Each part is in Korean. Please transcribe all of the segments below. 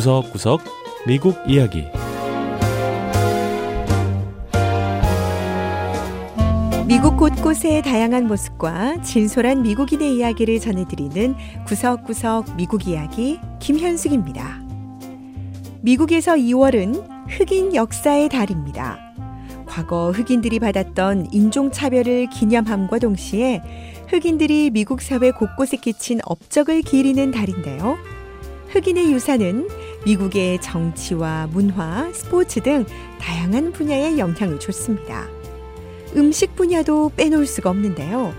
구석구석 미국 이야기 미국 곳곳의 다양한 모습과 진솔한 미국인의 이야기를 전해드리는 구석구석 미국 이야기 김현숙입니다. 미국에서 2월은 흑인 역사의 달입니다. 과거 흑인들이 받았던 인종차별을 기념함과 동시에 흑인들이 미국 사회 곳곳에 끼친 업적을 기리는 달인데요. 흑인의 유산은 미국의 정치와 문화, 스포츠 등 다양한 분야에 영향을 줬습니다. 음식 분야도 빼놓을 수가 없는데요.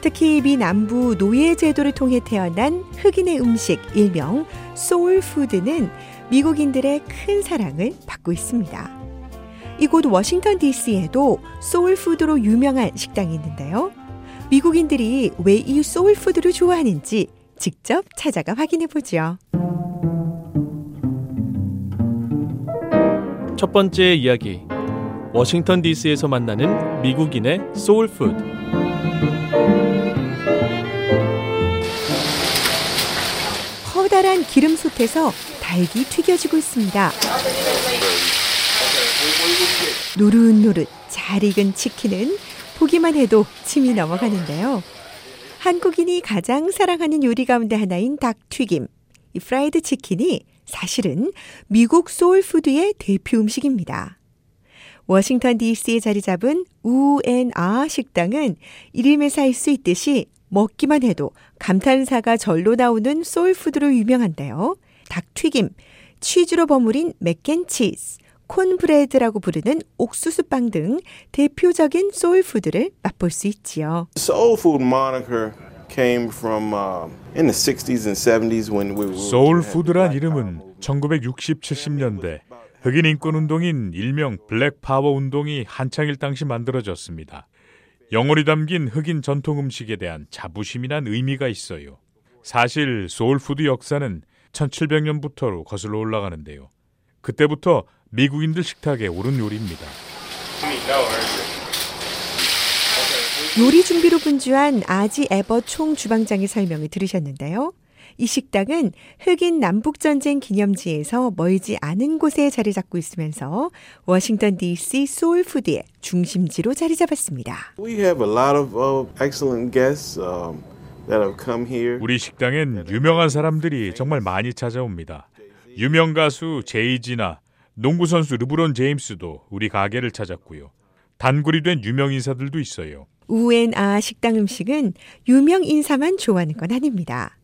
특히 미 남부 노예 제도를 통해 태어난 흑인의 음식 일명 소울 푸드는 미국인들의 큰 사랑을 받고 있습니다. 이곳 워싱턴 DC에도 소울 푸드로 유명한 식당이 있는데요. 미국인들이 왜 이 소울 푸드를 좋아하는지 직접 찾아가 확인해 보죠. 첫 번째 이야기 워싱턴 DC에서 만나는 미국인의 소울푸드 커다란 기름솥에서 닭이 튀겨지고 있습니다. 노릇노릇 잘 익은 치킨은 보기만 해도 침이 넘어가는데요. 한국인이 가장 사랑하는 요리 가운데 하나인 닭 튀김. 이 프라이드 치킨이 사실은 미국 소울푸드의 대표 음식입니다. 워싱턴 DC에 자리 잡은 우앤아 식당은 이름에서 알 수 있듯이 먹기만 해도 감탄사가 절로 나오는 소울푸드로 유명한데요. 닭튀김, 치즈로 버무린 맥앤치즈, cornbread라고 부르는 옥수수 빵 등 대표적인 소울푸드를 맛볼 수 있지요. Food moniker came from uh, in the 60s and 70s when we were 소울 푸드란 이름은 1960, 70년대 흑인 인권 운동인 일명 블랙 파워 운동이 한창일 당시 만들어졌습니다. 영혼이 담긴 흑인 전통 음식에 대한 자부심이란 의미가 있어요. 사실 소울푸드 역사는 1700년부터로 거슬러 올라가는데요. 그때부터 미국인들 식탁에 오른 요리입니다. 요리 준비로 분주한 아지 에버 총 주방장의 설명을 들으셨는데요. 이 식당은 흑인 남북전쟁 기념지에서 멀지 않은 곳에 자리 잡고 있으면서 워싱턴 DC 소울푸드의 중심지로 자리 잡았습니다. We have a lot of uh, excellent guests um, that have come here. 우리 식당엔 유명한 사람들이 정말 많이 찾아옵니다. 유명 가수 제이지나 농구 선수 르브론 제임스도 우리 가게를 찾았고요. 단골이 된 유명 인사들도 있어요. 우앤아 식당 음식은 유명 인사만 좋아하는 건 아닙니다.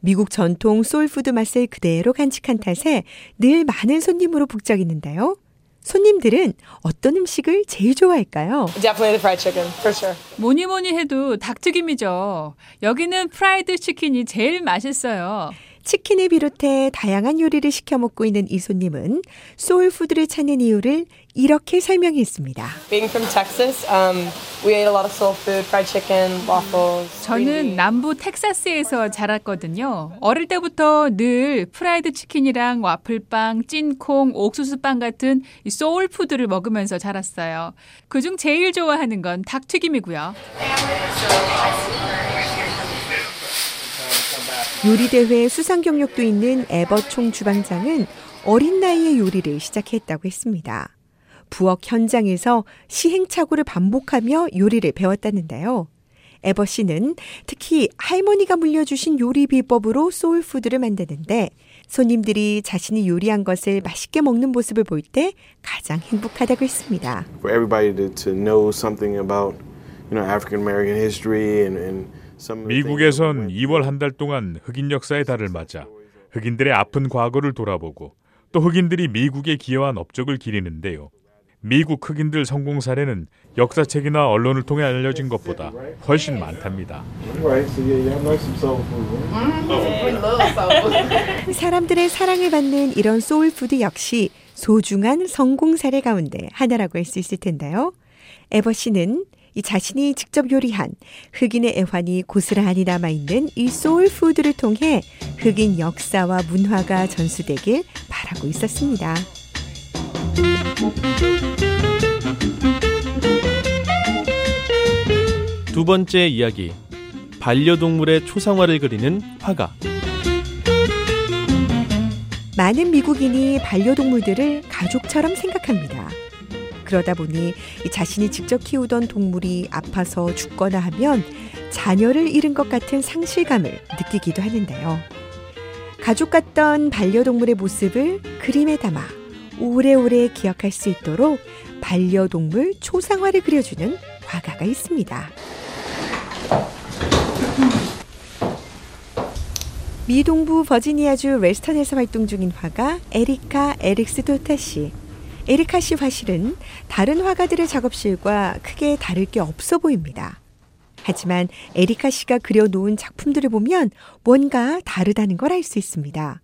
미국 전통 소울푸드 맛을 그대로 간직한 탓에 늘 많은 손님으로 북적이는데요. 손님들은 어떤 음식을 제일 좋아할까요? Definitely the fried chicken, for sure. 뭐니 뭐니 해도 닭튀김이죠. 여기는 프라이드 치킨이 제일 맛있어요. 치킨을 비롯해 다양한 요리를 시켜 먹고 있는 이 손님은 소울푸드를 찾는 이유를 이렇게 설명했습니다. Being from Texas, um, we ate a lot of soul food, fried chicken, waffles. green 저는. 남부 텍사스에서 자랐거든요. 어릴 때부터 늘 프라이드 치킨이랑 와플빵, 찐콩, 옥수수빵 같은 이 소울푸드를 먹으면서 자랐어요. 그중 제일 좋아하는 건 닭튀김이고요. 요리대회 수상 경력도 있는 에버 총 주방장은 어린 나이에 요리를 시작했다고 했습니다. 부엌 현장에서 시행착오를 반복하며 요리를 배웠다는데요. 에버 씨는 특히 할머니가 물려주신 요리 비법으로 소울푸드를 만드는데 손님들이 자신이 요리한 것을 맛있게 먹는 모습을 볼 때 가장 행복하다고 했습니다. For everybody to know something about, you know, African American history and, and 미국에선 went 2월 한 달 동안 흑인 역사의 달을 맞아 흑인들의 아픈 과거를 돌아보고 또 흑인들이 미국에 기여한 업적을 기리는데요. 미국 흑인들 성공 사례는 역사책이나 언론을 통해 알려진 것보다 훨씬 많답니다. 사람들의 사랑을 받는 이런 소울푸드 역시 소중한 성공 사례 가운데 하나라고 할 수 있을 텐데요. 에버 씨는 이 자신이 직접 요리한 흑인의 애환이 고스란히 남아있는 이 소울푸드를 통해 흑인 역사와 문화가 전수되길 바라고 있었습니다. 두 번째 이야기 반려동물의 초상화를 그리는 화가 많은 미국인이 반려동물들을 가족처럼 생각합니다. 그러다 보니 자신이 직접 키우던 동물이 아파서 죽거나 하면 자녀를 잃은 것 같은 상실감을 느끼기도 하는데요. 가족 같던 반려동물의 모습을 그림에 담아 오래오래 기억할 수 있도록 반려동물 초상화를 그려주는 화가가 있습니다. 미 동부 버지니아주 레스턴에서 활동 중인 화가 에리카 에릭스 도타 씨. 에리카 씨 화실은 다른 화가들의 작업실과 크게 다를 게 없어 보입니다. 하지만 에리카 씨가 그려놓은 작품들을 보면 뭔가 다르다는 걸 알 수 있습니다.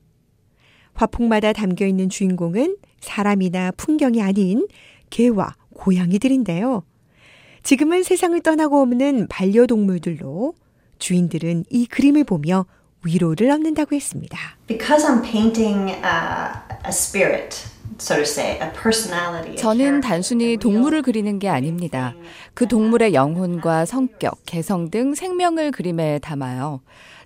화폭마다 담겨 있는 주인공은 사람이나 풍경이 아닌 개와 고양이들인데요. 지금은 세상을 떠나고 없는 반려동물들로 주인들은 이 그림을 보며 위로를 얻는다고 했습니다. Because I'm painting a, a spirit, so to say, a personality. a 저는 단순히 동물을 그리는 게 아닙니다. 그 동물의 영혼과 성격, 개성 등 생명을 그림에 담아요.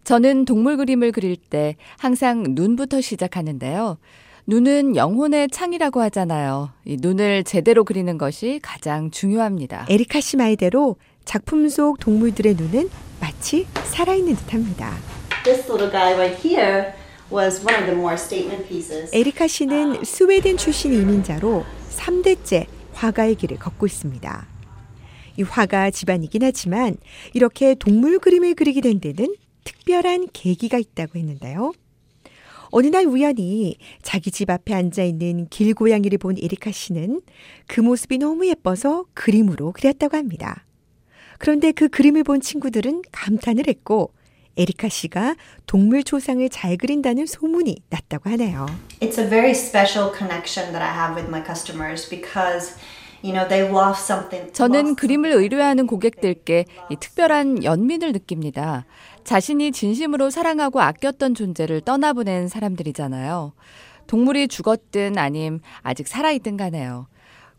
저는 동물 그림을 그릴 때 항상 눈부터 시작하는데요. 눈은 영혼의 창이라고 하잖아요. 이 눈을 제대로 그리는 것이 가장 중요합니다. 에리카 씨 말대로 작품 속 동물들의 눈은 마치 살아있는 듯합니다. This little guy right here 에리카 씨는 스웨덴 출신 이민자로 3대째 화가의 길을 걷고 있습니다. 이 화가 집안이긴 하지만 이렇게 동물 그림을 그리게 된 데는 특별한 계기가 있다고 했는데요. 어느 날 우연히 자기 집 앞에 앉아 있는 길고양이를 본 에리카 씨는 그 모습이 너무 예뻐서 그림으로 그렸다고 합니다. 그런데 그 그림을 본 친구들은 감탄을 했고 에리카 씨가 동물 초상을 잘 그린다는 소문이 났다고 하네요. It's a very special connection that I have with my customers because, you know, they love something. 저는 그림을 의뢰하는 고객들께 이 특별한 연민을 느낍니다. 자신이 진심으로 사랑하고 아꼈던 존재를 떠나보낸 사람들이잖아요. 동물이 죽었든 아님 아직 살아있든 간에요.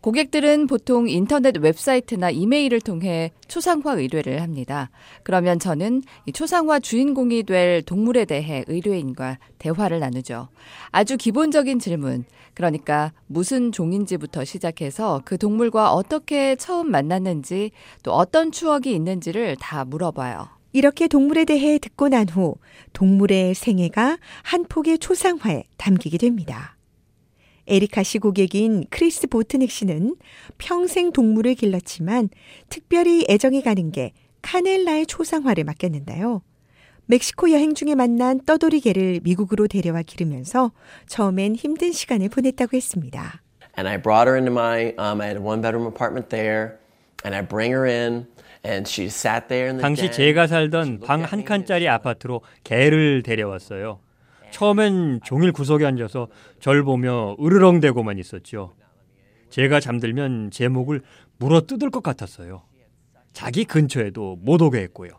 고객들은 보통 인터넷 웹사이트나 이메일을 통해 초상화 의뢰를 합니다. 그러면 저는 이 초상화 주인공이 될 동물에 대해 의뢰인과 대화를 나누죠. 아주 기본적인 질문, 그러니까 무슨 종인지부터 시작해서 그 동물과 어떻게 처음 만났는지 또 어떤 추억이 있는지를 다 물어봐요. 이렇게 동물에 대해 듣고 난 후 동물의 생애가 한 폭의 초상화에 담기게 됩니다. 에리카 씨 고객인 크리스 보트닉 씨는 평생 동물을 길렀지만 특별히 애정이 가는 개 카넬라의 초상화를 맡겼는데요. 멕시코 여행 중에 만난 떠돌이 개를 미국으로 데려와 기르면서 처음엔 힘든 시간을 보냈다고 했습니다. and I brought her into my um, I had a one bedroom apartment there and I bring her in and she sat there in the 당시. 제가 살던 방 한 칸짜리 아파트로 개를 데려왔어요. 처음엔 종일 구석에 앉아서 절 보며 으르렁대고만 있었죠. 제가 잠들면 제 목을 물어 뜯을 것 같았어요. 자기 근처에도 못 오게 했고요.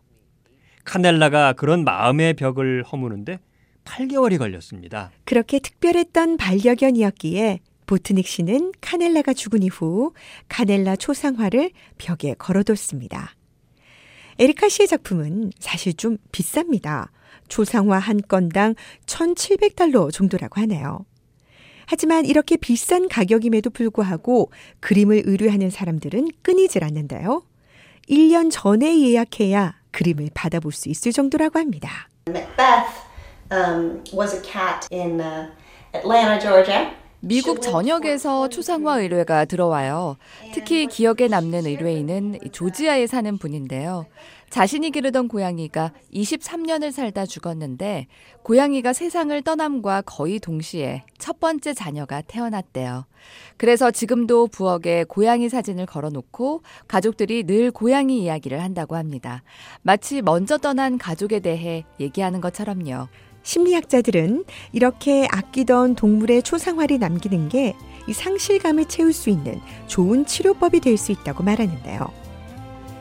카넬라가 그런 마음의 벽을 허무는데 8개월이 걸렸습니다. 그렇게 특별했던 반려견이었기에 보트닉 씨는 카넬라가 죽은 이후 카넬라 초상화를 벽에 걸어뒀습니다. 에리카 씨의 작품은 사실 좀 비쌉니다. 초상화 한 건당 1,700달러 정도라고 하네요. 하지만 이렇게 비싼 가격임에도 불구하고 그림을 의뢰하는 사람들은 끊이질 않는데요. 1년 전에 예약해야 그림을 받아볼 수 있을 정도라고 합니다. Macbeth um, was a cat in uh, Atlanta, Georgia. 미국 전역에서 초상화 의뢰가 들어와요. 특히 기억에 남는 의뢰인은 조지아에 사는 분인데요. 자신이 기르던 고양이가 23년을 살다 죽었는데 고양이가 세상을 떠남과 거의 동시에 첫 번째 자녀가 태어났대요. 그래서 지금도 부엌에 고양이 사진을 걸어놓고 가족들이 늘 고양이 이야기를 한다고 합니다. 마치 먼저 떠난 가족에 대해 얘기하는 것처럼요. 심리학자들은 이렇게 아끼던 동물의 초상화를 남기는 게 이 상실감을 채울 수 있는 좋은 치료법이 될 수 있다고 말하는데요.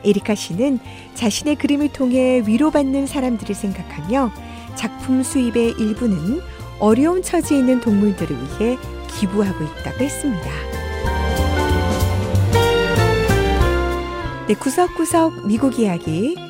에리카 씨는 자신의 그림을 통해 위로받는 사람들을 생각하며 작품 수입의 일부는 어려운 처지에 있는 동물들을 위해 기부하고 있다고 했습니다. 네, 구석구석 미국 이야기.